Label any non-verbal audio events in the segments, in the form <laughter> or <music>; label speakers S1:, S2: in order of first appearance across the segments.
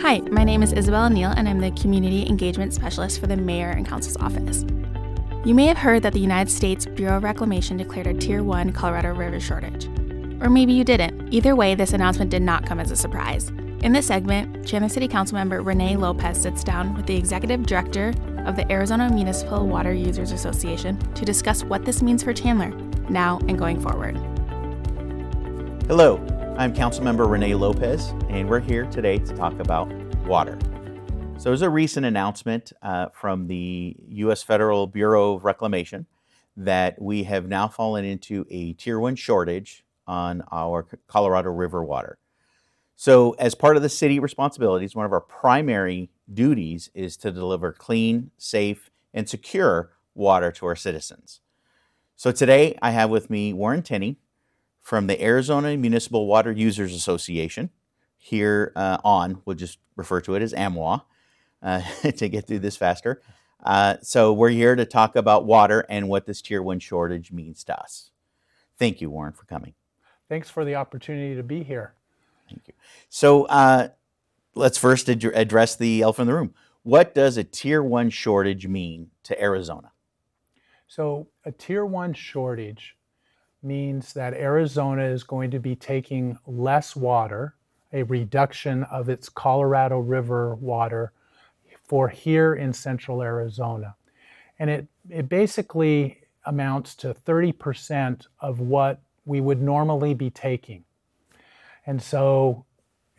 S1: Hi, my name is Isabella Neal, and I'm the Community Engagement Specialist for the Mayor and Council's Office. You may have heard that the United States Bureau of Reclamation declared a Tier 1 Colorado River shortage. Or maybe you didn't. Either way, this announcement did not come as a surprise. In this segment, Chandler City Councilmember Renee Lopez sits down with the Executive Director of the Arizona Municipal Water Users Association to discuss what this means for Chandler now and going forward.
S2: Hello, I'm Councilmember Renee Lopez, and we're here today to talk about water. So, there's a recent announcement uh, from the U.S. Federal Bureau of Reclamation that we have now fallen into a tier one shortage on our Colorado River water. So, as part of the city responsibilities, one of our primary duties is to deliver clean, safe, and secure water to our citizens. So, today I have with me Warren Tenney from the Arizona Municipal Water Users Association. Here uh, on, we'll just refer to it as AMWA uh, <laughs> to get through this faster. Uh, so, we're here to talk about water and what this tier one shortage means to us. Thank you, Warren, for coming.
S3: Thanks for the opportunity to be here.
S2: Thank you. So uh, let's first ad- address the elephant in the room. What does a tier one shortage mean to Arizona?
S3: So, a tier one shortage means that Arizona is going to be taking less water, a reduction of its Colorado River water for here in central Arizona. And it, it basically amounts to 30% of what we would normally be taking. And so,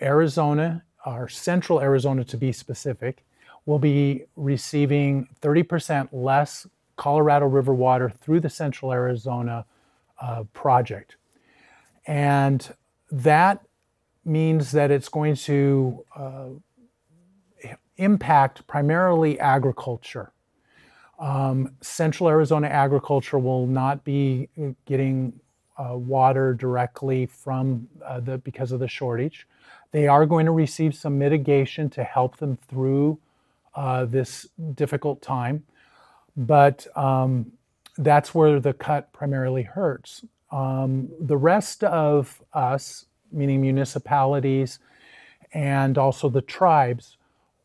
S3: Arizona, or central Arizona to be specific, will be receiving 30% less Colorado River water through the Central Arizona uh, project. And that means that it's going to uh, impact primarily agriculture. Um, Central Arizona agriculture will not be getting uh, water directly from uh, the because of the shortage. They are going to receive some mitigation to help them through uh, this difficult time, but um, that's where the cut primarily hurts. Um, the rest of us, meaning municipalities and also the tribes,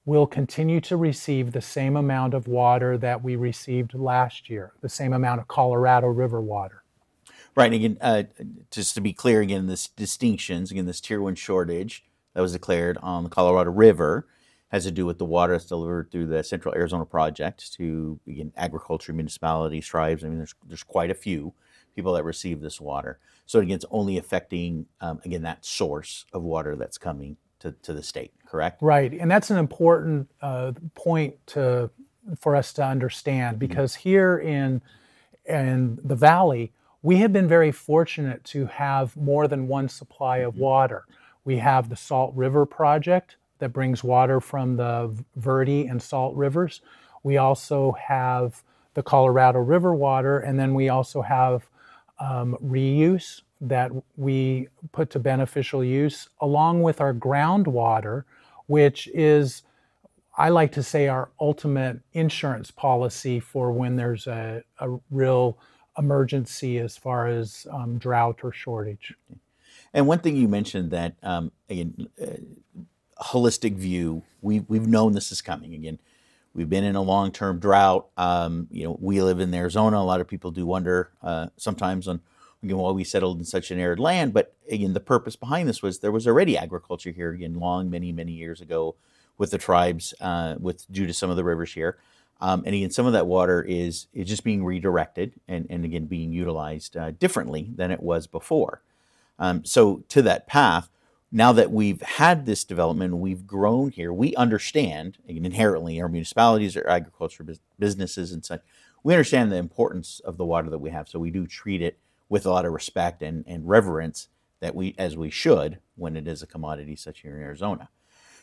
S3: will continue to receive the same amount of water that we received last year, the same amount of Colorado River water.
S2: Right. And again, uh, just to be clear, again, this distinctions, again, this tier one shortage that was declared on the Colorado River has to do with the water that's delivered through the Central Arizona Project to again, agriculture, municipalities, tribes. I mean, there's there's quite a few people that receive this water. So again, it's only affecting um, again that source of water that's coming to, to the state. Correct.
S3: Right, and that's an important uh, point to for us to understand because mm-hmm. here in in the valley we have been very fortunate to have more than one supply of mm-hmm. water. We have the Salt River Project that brings water from the Verde and Salt Rivers. We also have the Colorado River water, and then we also have um, reuse that we put to beneficial use, along with our groundwater, which is, I like to say, our ultimate insurance policy for when there's a, a real emergency as far as um, drought or shortage.
S2: And one thing you mentioned that um, again, uh, holistic view. We we've known this is coming. Again, we've been in a long term drought. Um, you know, we live in Arizona. A lot of people do wonder uh, sometimes on again why we settled in such an arid land. But again, the purpose behind this was there was already agriculture here again long many many years ago with the tribes uh, with due to some of the rivers here. Um, and again, some of that water is is just being redirected and, and again being utilized uh, differently than it was before. Um, so to that path, now that we've had this development, we've grown here. We understand inherently our municipalities, our agriculture businesses, and such. We understand the importance of the water that we have, so we do treat it with a lot of respect and, and reverence that we as we should when it is a commodity such here in Arizona.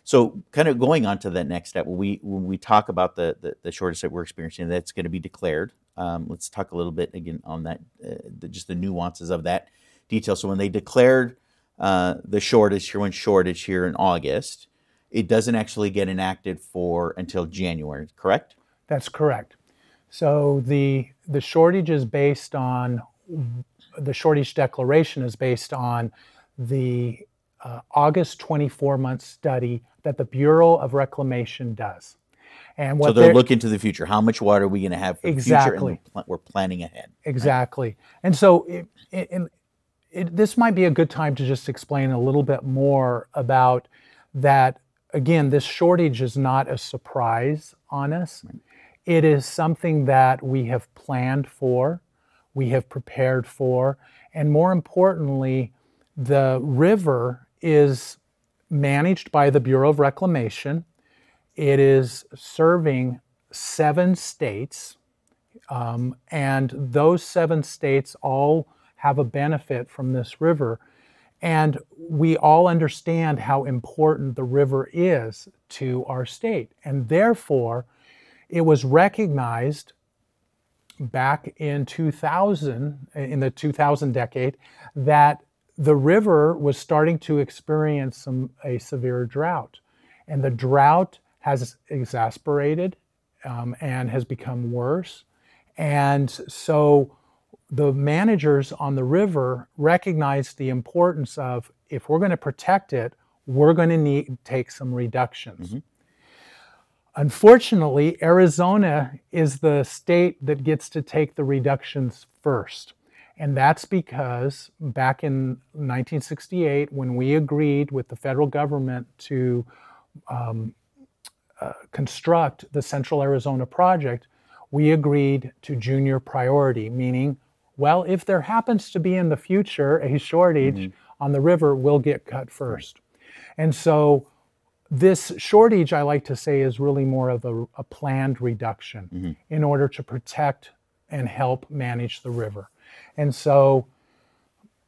S2: So, kind of going on to that next step, when we when we talk about the the, the shortage that we're experiencing, that's going to be declared. Um, let's talk a little bit again on that, uh, the, just the nuances of that detail. So, when they declared uh, the shortage here, when shortage here in August, it doesn't actually get enacted for until January, correct?
S3: That's correct. So the the shortage is based on the shortage declaration is based on the uh, August 24 month study that the Bureau of Reclamation does.
S2: And what so they're, they're looking to the future. How much water are we going to have for
S3: exactly.
S2: the future? And we're planning ahead.
S3: Exactly. Right? And so it, it, it, this might be a good time to just explain a little bit more about that. Again, this shortage is not a surprise on us. It is something that we have planned for, we have prepared for, and more importantly, the river is managed by the Bureau of Reclamation. It is serving seven states, um, and those seven states all have a benefit from this river. And we all understand how important the river is to our state. And therefore, it was recognized back in 2000, in the 2000 decade, that the river was starting to experience some a severe drought. And the drought has exasperated um, and has become worse. And so the managers on the river recognized the importance of if we're going to protect it, we're going to need to take some reductions. Mm-hmm. Unfortunately, Arizona is the state that gets to take the reductions first. And that's because back in 1968, when we agreed with the federal government to um, uh, construct the Central Arizona Project, we agreed to junior priority, meaning well, if there happens to be in the future a shortage mm-hmm. on the river, we'll get cut first. And so this shortage, I like to say, is really more of a, a planned reduction mm-hmm. in order to protect and help manage the river. And so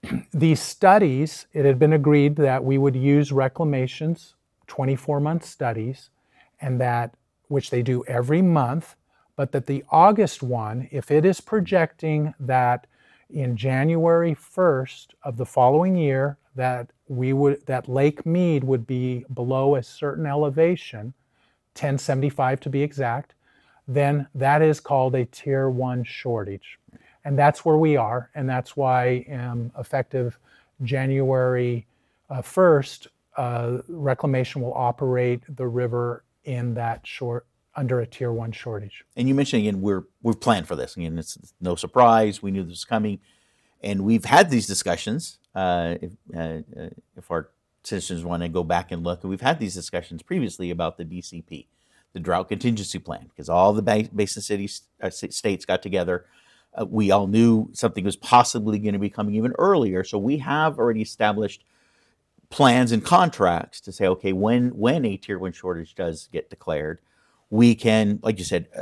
S3: <clears throat> these studies, it had been agreed that we would use reclamations, 24 month studies, and that, which they do every month, but that the August one, if it is projecting that in January 1st of the following year, that we would that Lake Mead would be below a certain elevation, 1075 to be exact, then that is called a tier one shortage. And that's where we are, and that's why um, effective January uh, 1st, uh, reclamation will operate the river in that short under a tier one shortage.
S2: And you mentioned again, we're we've planned for this. Again, it's no surprise. We knew this was coming, and we've had these discussions. Uh, if, uh, uh if our citizens want to go back and look, we've had these discussions previously about the DCP, the Drought Contingency Plan, because all the basin cities uh, states got together. Uh, we all knew something was possibly going to be coming even earlier, so we have already established plans and contracts to say, okay, when when a tier one shortage does get declared we can, like you said, uh,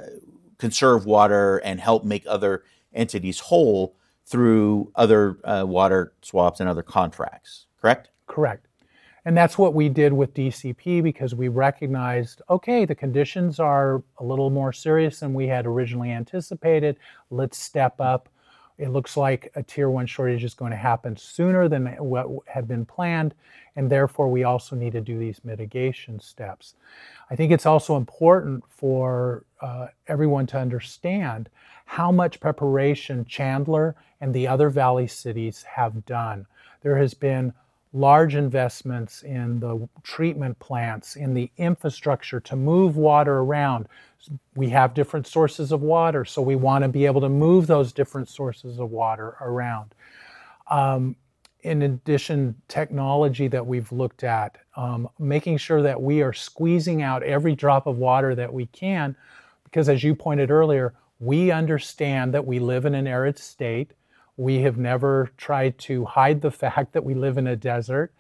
S2: conserve water and help make other entities whole through other uh, water swaps and other contracts, correct?
S3: Correct. And that's what we did with DCP because we recognized okay, the conditions are a little more serious than we had originally anticipated. Let's step up. It looks like a tier one shortage is going to happen sooner than what had been planned, and therefore we also need to do these mitigation steps. I think it's also important for uh, everyone to understand how much preparation Chandler and the other valley cities have done. There has been large investments in the treatment plants, in the infrastructure to move water around. We have different sources of water, so we want to be able to move those different sources of water around. Um, in addition, technology that we've looked at, um, making sure that we are squeezing out every drop of water that we can, because as you pointed earlier, we understand that we live in an arid state. We have never tried to hide the fact that we live in a desert.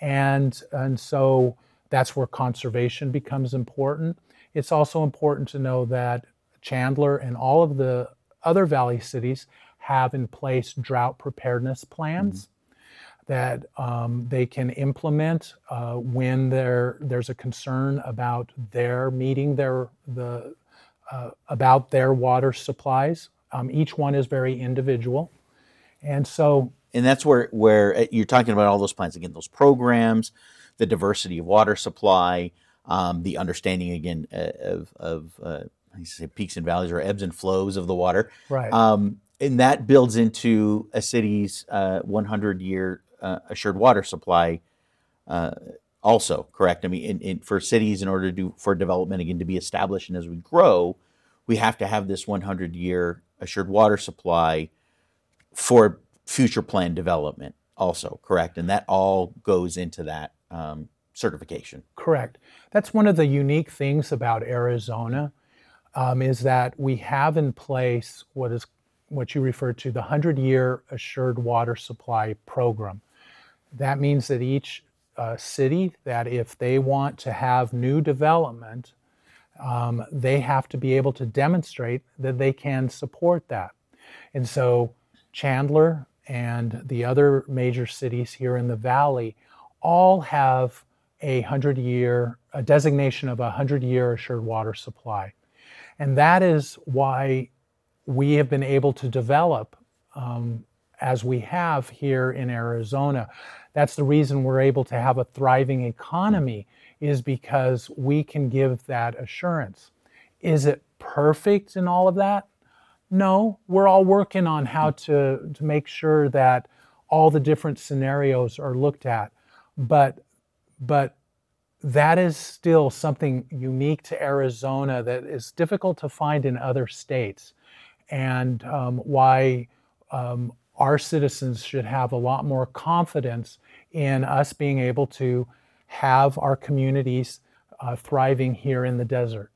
S3: And, and so that's where conservation becomes important. It's also important to know that Chandler and all of the other valley cities have in place drought preparedness plans. Mm-hmm that um, they can implement uh, when there there's a concern about their meeting their the uh, about their water supplies. Um, each one is very individual, and so
S2: and that's where where uh, you're talking about all those plans again, those programs, the diversity of water supply, um, the understanding again uh, of of uh, I say peaks and valleys or ebbs and flows of the water,
S3: right?
S2: Um, and that builds into a city's uh, 100 year uh, assured water supply uh, also correct. I mean, in, in, for cities, in order to do for development again to be established and as we grow, we have to have this 100 year assured water supply for future plan development. Also correct, and that all goes into that um, certification.
S3: Correct. That's one of the unique things about Arizona um, is that we have in place what is what you refer to the 100 year assured water supply program. That means that each uh, city that if they want to have new development, um, they have to be able to demonstrate that they can support that. And so Chandler and the other major cities here in the valley all have a 100 year, a designation of a 100 year assured water supply. And that is why we have been able to develop um, as we have here in Arizona. That's the reason we're able to have a thriving economy is because we can give that assurance. Is it perfect in all of that? No, we're all working on how to, to make sure that all the different scenarios are looked at. But, but that is still something unique to Arizona that is difficult to find in other states, and um, why um, our citizens should have a lot more confidence in us being able to have our communities uh, thriving here in the desert.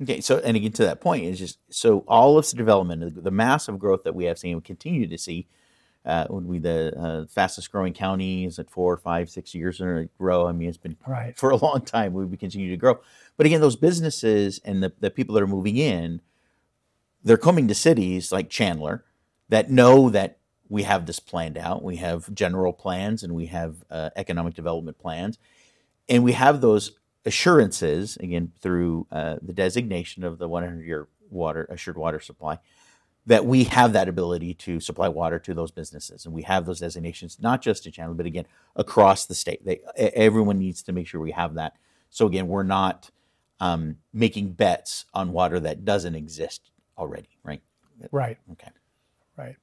S2: Okay, so and again to that point is just so all of the development, the massive growth that we have seen and continue to see uh, would be the uh, fastest growing counties at four, five, six years in a row. I mean, it's been
S3: right.
S2: for a long time. We continue to grow. But again, those businesses and the, the people that are moving in, they're coming to cities like Chandler that know that we have this planned out. We have general plans and we have uh, economic development plans. And we have those assurances, again, through uh, the designation of the 100 year water assured water supply that we have that ability to supply water to those businesses. And we have those designations not just to Chandler but again across the state. They, everyone needs to make sure we have that. So again we're not um, making bets on water that doesn't exist already right?
S3: Right.
S2: Okay.
S3: Right.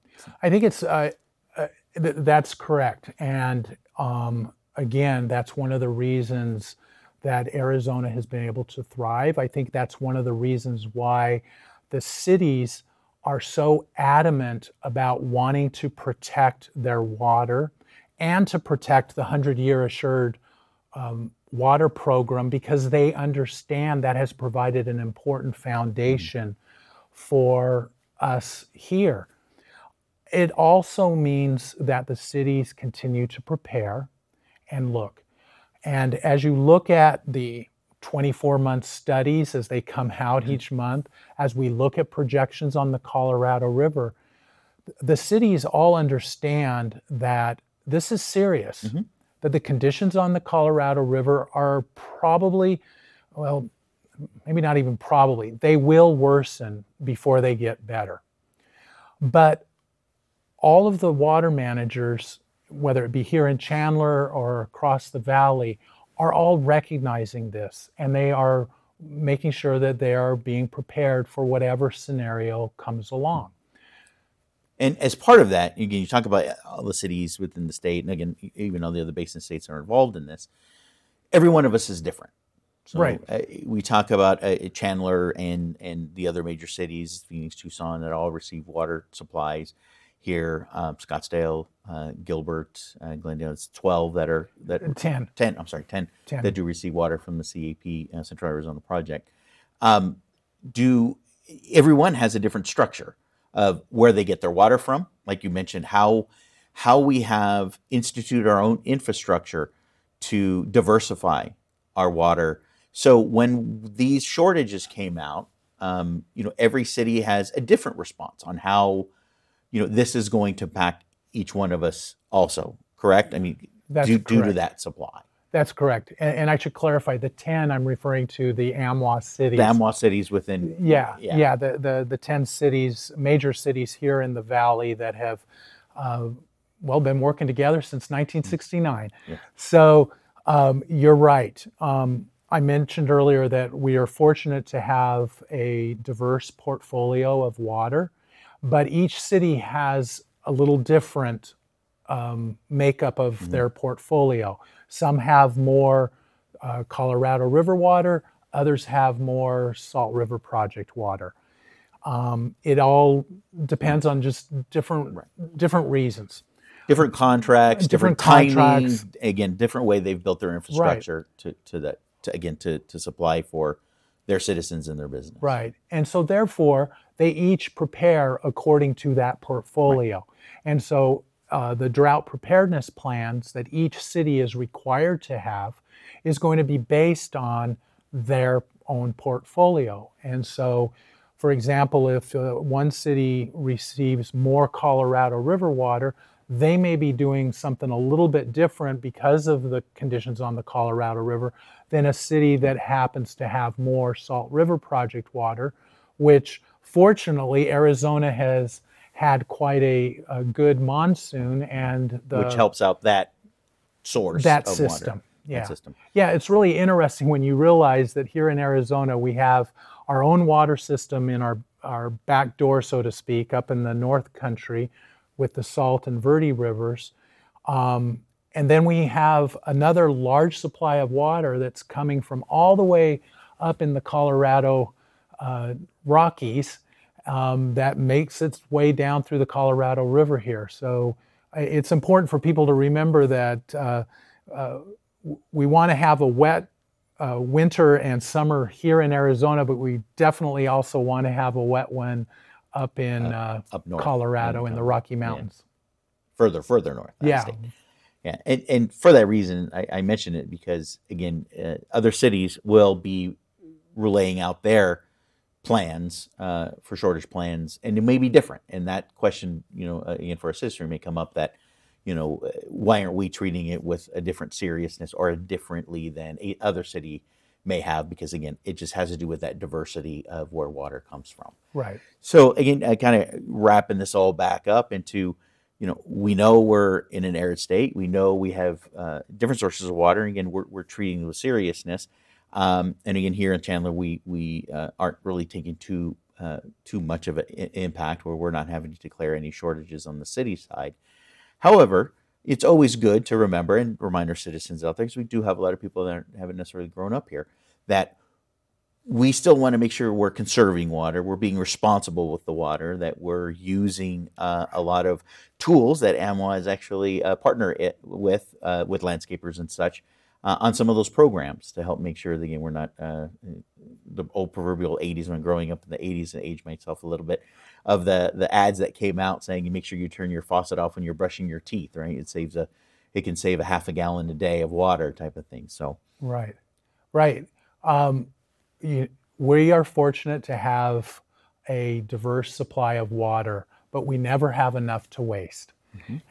S3: I think it's uh, uh, th- that's correct. And um, again that's one of the reasons that arizona has been able to thrive i think that's one of the reasons why the cities are so adamant about wanting to protect their water and to protect the 100 year assured um, water program because they understand that has provided an important foundation for us here. It also means that the cities continue to prepare and look. And as you look at the 24 month studies as they come out mm-hmm. each month, as we look at projections on the Colorado River, the cities all understand that this is serious, mm-hmm. that the conditions on the Colorado River are probably, well, maybe not even probably, they will worsen before they get better. But all of the water managers, whether it be here in Chandler or across the valley, are all recognizing this and they are making sure that they are being prepared for whatever scenario comes along.
S2: And as part of that, again, you talk about all the cities within the state, and again, even all the other basin states are involved in this. Every one of us is different.
S3: So right.
S2: Uh, we talk about uh, Chandler and and the other major cities, Phoenix, Tucson, that all receive water supplies here, um, Scottsdale, uh, Gilbert, uh, Glendale. It's 12 that are that
S3: 10.
S2: 10. I'm sorry, 10,
S3: 10.
S2: that do receive water from the CAP uh, Central Arizona Project. Um, do everyone has a different structure of where they get their water from? Like you mentioned, how how we have instituted our own infrastructure to diversify our water. So when these shortages came out, um, you know, every city has a different response on how you know, this is going to impact each one of us also, correct? I mean,
S3: That's
S2: due,
S3: due
S2: to that supply.
S3: That's correct. And, and, I should clarify the 10, I'm referring to the AMWA cities.
S2: The AMWA cities within.
S3: Yeah, yeah, yeah, the, the, the 10 cities, major cities here in the valley that have, uh, well, been working together since 1969. Yeah. So um, you're right. Um, I mentioned earlier that we are fortunate to have a diverse portfolio of water but each city has a little different um, makeup of their portfolio. Some have more uh, Colorado River water, others have more Salt River Project water. Um, it all depends on just different different reasons.
S2: different contracts,
S3: Different
S2: different,
S3: contracts.
S2: timing, again, different way they've built their infrastructure to, to that, to, again, to, to supply for their citizens and their business.
S3: Right. And so therefore, they each prepare according to that portfolio. And so uh, the drought preparedness plans that each city is required to have is going to be based on their own portfolio. And so, for example, if uh, one city receives more Colorado River water, they may be doing something a little bit different because of the conditions on the Colorado River than a city that happens to have more Salt River Project water, which fortunately Arizona has had quite a, a good monsoon and the
S2: Which helps out that source
S3: that
S2: of
S3: system.
S2: water.
S3: Yeah.
S2: That system.
S3: Yeah, it's really interesting when you realize that here in Arizona we have our own water system in our, our back door, so to speak, up in the North Country with the Salt and Verde rivers. Um, and then we have another large supply of water that's coming from all the way up in the Colorado uh, Rockies um, that makes its way down through the Colorado River here. So uh, it's important for people to remember that uh, uh, we want to have a wet uh, winter and summer here in Arizona, but we definitely also want to have a wet one up in uh,
S2: up north,
S3: Colorado
S2: in
S3: in the Rocky Mountains.
S2: Further, further north.
S3: Yeah.
S2: Yeah, and, and for that reason, I, I mention it because again, uh, other cities will be relaying out their plans uh, for shortage plans, and it may be different. And that question, you know, uh, again for a sister may come up that, you know, uh, why aren't we treating it with a different seriousness or differently than a other city may have? Because again, it just has to do with that diversity of where water comes from.
S3: Right.
S2: So again, I kind of wrapping this all back up into, you know, we know we're in an arid state. We know we have uh, different sources of water. Again, we're, we're treating it with seriousness. Um, and again, here in Chandler, we we uh, aren't really taking too uh, too much of an i- impact where we're not having to declare any shortages on the city side. However, it's always good to remember and remind our citizens out there because we do have a lot of people that haven't necessarily grown up here that we still want to make sure we're conserving water, we're being responsible with the water, that we're using uh, a lot of tools that AMWA is actually uh, partner it with uh, with landscapers and such uh, on some of those programs to help make sure that again we're not uh, the old proverbial 80s when growing up in the 80s and age myself a little bit of the the ads that came out saying you make sure you turn your faucet off when you're brushing your teeth right it saves a it can save a half a gallon a day of water type of thing so
S3: Right, right. Um, you, we are fortunate to have a diverse supply of water, but we never have enough to waste.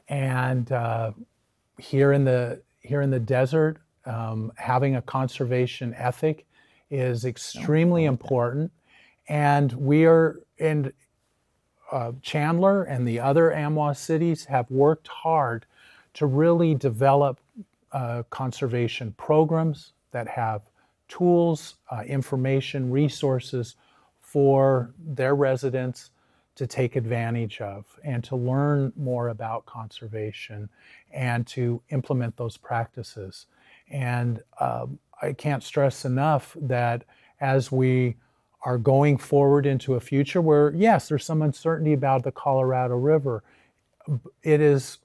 S3: And uh, here in the here in the desert, um, having a conservation ethic is extremely important. And we are and uh, Chandler and the other AMWA cities have worked hard to really develop uh, conservation programs that have tools, uh, information, resources for their residents to take advantage of and to learn more about conservation and to implement those practices. And um, I can't stress enough that as we are going forward into a future where, yes, there's some uncertainty about the Colorado River, it is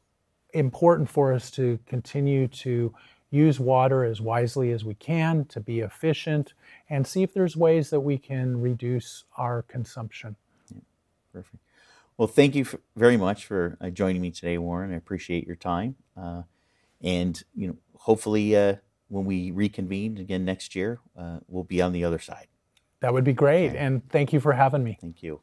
S3: important for us to continue to use water as wisely as we can, to be efficient, and see if there's ways that we can reduce our consumption.
S2: Perfect. Well, thank you f- very much for uh, joining me today, Warren. I appreciate your time. Uh, and, you know, hopefully uh, when we reconvene again next year, uh, we'll be on the other side.
S3: That would be great. And thank you for having me.
S2: Thank you.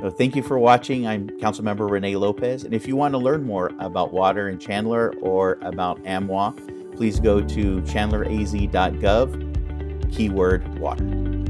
S2: So, thank you for watching. I'm Councilmember Renee Lopez. And if you want to learn more about water in Chandler or about AMWA, please go to chandleraz.gov, keyword water.